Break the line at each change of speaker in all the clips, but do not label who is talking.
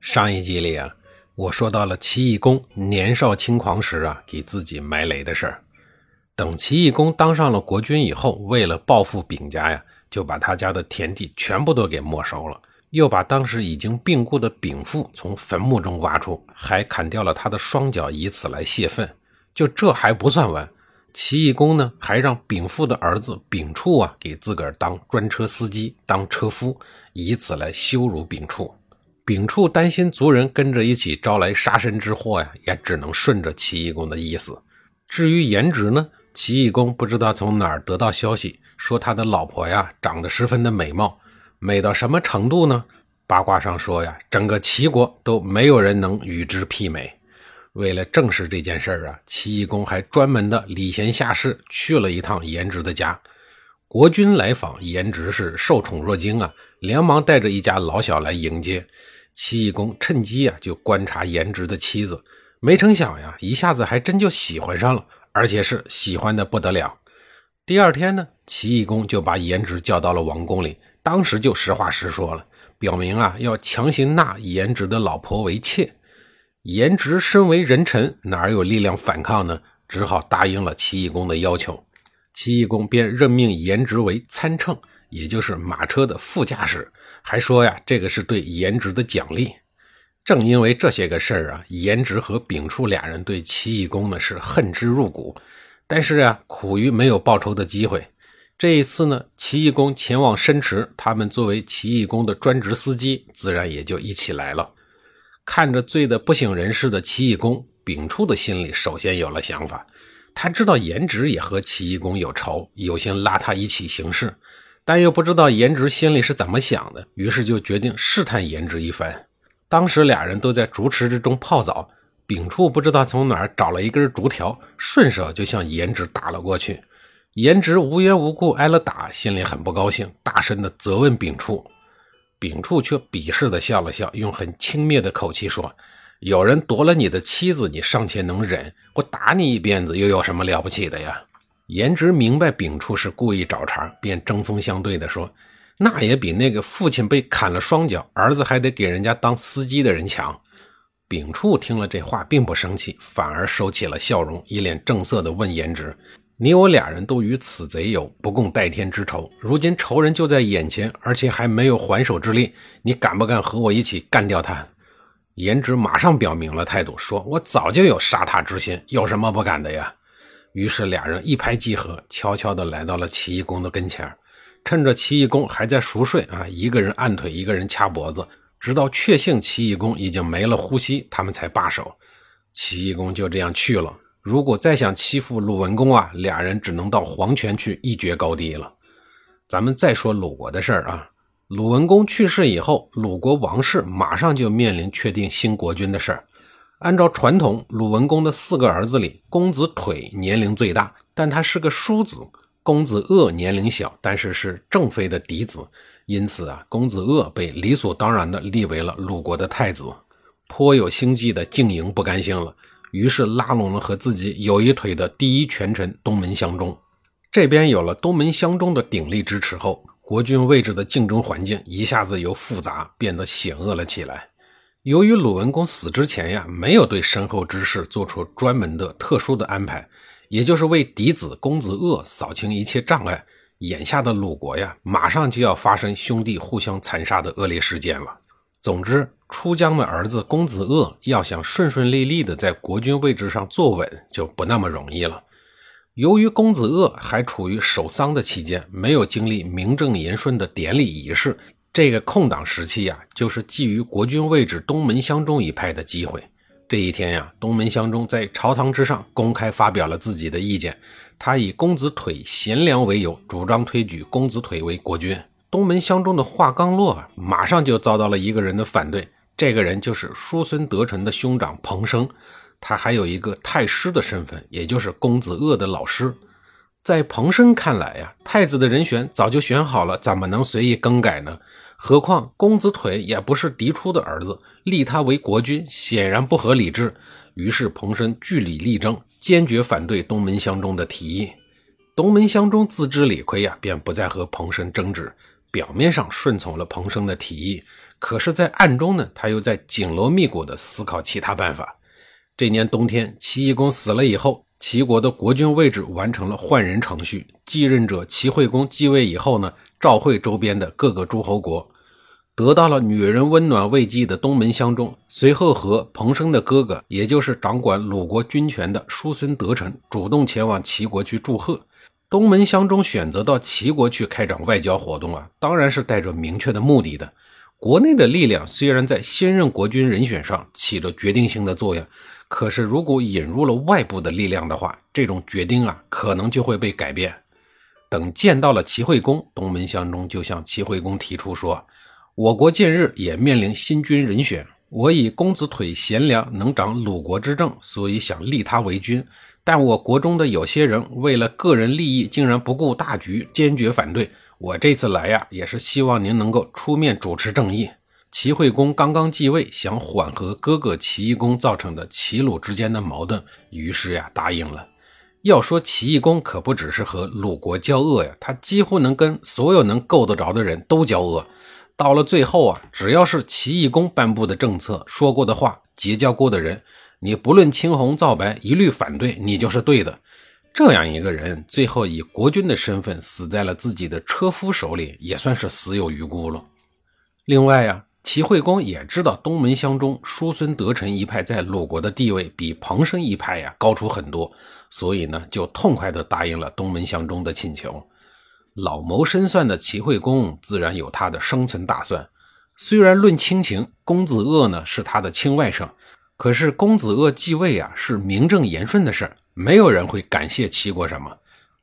上一集里啊，我说到了齐懿公年少轻狂时啊，给自己埋雷的事儿。等齐懿公当上了国君以后，为了报复丙家呀，就把他家的田地全部都给没收了，又把当时已经病故的丙父从坟墓中挖出，还砍掉了他的双脚，以此来泄愤。就这还不算完，齐懿公呢，还让丙父的儿子丙处啊，给自个儿当专车司机，当车夫，以此来羞辱丙处。丙处担心族人跟着一起招来杀身之祸呀，也只能顺着齐义公的意思。至于颜值呢，齐义公不知道从哪儿得到消息，说他的老婆呀长得十分的美貌，美到什么程度呢？八卦上说呀，整个齐国都没有人能与之媲美。为了证实这件事儿啊，齐义公还专门的礼贤下士去了一趟颜值的家。国君来访，颜值是受宠若惊啊，连忙带着一家老小来迎接。齐懿公趁机啊，就观察颜值的妻子，没成想呀，一下子还真就喜欢上了，而且是喜欢的不得了。第二天呢，齐懿公就把颜值叫到了王宫里，当时就实话实说了，表明啊，要强行纳颜值的老婆为妾。颜值身为人臣，哪有力量反抗呢？只好答应了齐懿公的要求。齐懿公便任命颜值为参乘，也就是马车的副驾驶。还说呀，这个是对颜值的奖励。正因为这些个事儿啊，颜值和丙处俩人对齐懿公呢是恨之入骨。但是啊，苦于没有报仇的机会。这一次呢，齐懿公前往申池，他们作为齐懿公的专职司机，自然也就一起来了。看着醉得不省人事的齐懿公，丙处的心里首先有了想法。他知道颜值也和齐懿公有仇，有心拉他一起行事。但又不知道颜值心里是怎么想的，于是就决定试探颜值一番。当时俩人都在竹池之中泡澡，丙处不知道从哪儿找了一根竹条，顺手就向颜值打了过去。颜值无缘无故挨了打，心里很不高兴，大声的责问丙处。丙处却鄙视的笑了笑，用很轻蔑的口气说：“有人夺了你的妻子，你尚且能忍，我打你一鞭子又有什么了不起的呀？”颜值明白丙处是故意找茬，便针锋相对地说：“那也比那个父亲被砍了双脚，儿子还得给人家当司机的人强。”丙处听了这话，并不生气，反而收起了笑容，一脸正色地问颜值：“你我俩人都与此贼有不共戴天之仇，如今仇人就在眼前，而且还没有还手之力，你敢不敢和我一起干掉他？”颜值马上表明了态度，说：“我早就有杀他之心，有什么不敢的呀？”于是俩人一拍即合，悄悄地来到了齐懿公的跟前趁着齐懿公还在熟睡啊，一个人按腿，一个人掐脖子，直到确信齐懿公已经没了呼吸，他们才罢手。齐懿公就这样去了。如果再想欺负鲁文公啊，俩人只能到黄泉去一决高低了。咱们再说鲁国的事儿啊，鲁文公去世以后，鲁国王室马上就面临确定新国君的事儿。按照传统，鲁文公的四个儿子里，公子腿年龄最大，但他是个叔子；公子鄂年龄小，但是是正妃的嫡子，因此啊，公子鄂被理所当然的立为了鲁国的太子。颇有心计的晋营不甘心了，于是拉拢了和自己有一腿的第一权臣东门襄中。这边有了东门襄中的鼎力支持后，国君位置的竞争环境一下子由复杂变得险恶了起来。由于鲁文公死之前呀，没有对身后之事做出专门的特殊的安排，也就是为嫡子公子鄂扫清一切障碍，眼下的鲁国呀，马上就要发生兄弟互相残杀的恶劣事件了。总之，出江的儿子公子鄂要想顺顺利利的在国君位置上坐稳，就不那么容易了。由于公子鄂还处于守丧的期间，没有经历名正言顺的典礼仪式。这个空档时期呀，就是觊觎国君位置东门相中一派的机会。这一天呀，东门相中在朝堂之上公开发表了自己的意见。他以公子腿贤良为由，主张推举公子腿为国君。东门相中的话刚落啊，马上就遭到了一个人的反对。这个人就是叔孙得臣的兄长彭生，他还有一个太师的身份，也就是公子鄂的老师。在彭生看来呀，太子的人选早就选好了，怎么能随意更改呢？何况公子腿也不是嫡出的儿子，立他为国君显然不合理智。于是彭生据理力争，坚决反对东门相中的提议。东门相中自知理亏呀，便不再和彭生争执，表面上顺从了彭生的提议，可是，在暗中呢，他又在紧锣密鼓地思考其他办法。这年冬天，齐懿公死了以后。齐国的国君位置完成了换人程序，继任者齐惠公继位以后呢，赵惠周边的各个诸侯国，得到了女人温暖慰藉的东门襄中，随后和彭生的哥哥，也就是掌管鲁国军权的叔孙得臣，主动前往齐国去祝贺。东门襄中选择到齐国去开展外交活动啊，当然是带着明确的目的的。国内的力量虽然在新任国君人选上起着决定性的作用。可是，如果引入了外部的力量的话，这种决定啊，可能就会被改变。等见到了齐惠公，东门相中就向齐惠公提出说：“我国近日也面临新君人选，我以公子腿贤良，能掌鲁国之政，所以想立他为君。但我国中的有些人为了个人利益，竟然不顾大局，坚决反对。我这次来呀，也是希望您能够出面主持正义。”齐惠公刚刚继位，想缓和哥哥齐懿公造成的齐鲁之间的矛盾，于是呀答应了。要说齐懿公可不只是和鲁国交恶呀，他几乎能跟所有能够得着的人都交恶。到了最后啊，只要是齐懿公颁布的政策、说过的话、结交过的人，你不论青红皂白，一律反对，你就是对的。这样一个人，最后以国君的身份死在了自己的车夫手里，也算是死有余辜了。另外呀。齐惠公也知道东门乡中叔孙得臣一派在鲁国的地位比彭生一派呀高出很多，所以呢就痛快地答应了东门相中的请求。老谋深算的齐惠公自然有他的生存打算。虽然论亲情，公子鄂呢是他的亲外甥，可是公子鄂继位啊是名正言顺的事儿没有人会感谢齐国什么。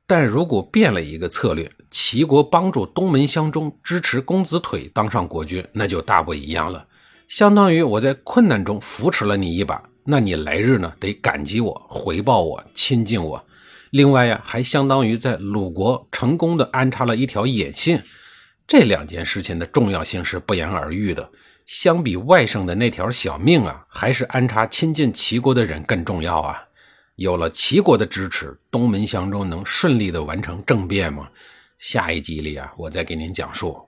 但如果变了一个策略，齐国帮助东门相中支持公子腿当上国君，那就大不一样了。相当于我在困难中扶持了你一把，那你来日呢得感激我、回报我、亲近我。另外呀，还相当于在鲁国成功的安插了一条眼线。这两件事情的重要性是不言而喻的。相比外甥的那条小命啊，还是安插亲近齐国的人更重要啊。有了齐国的支持，东门相中能顺利的完成政变吗？下一集里啊，我再给您讲述。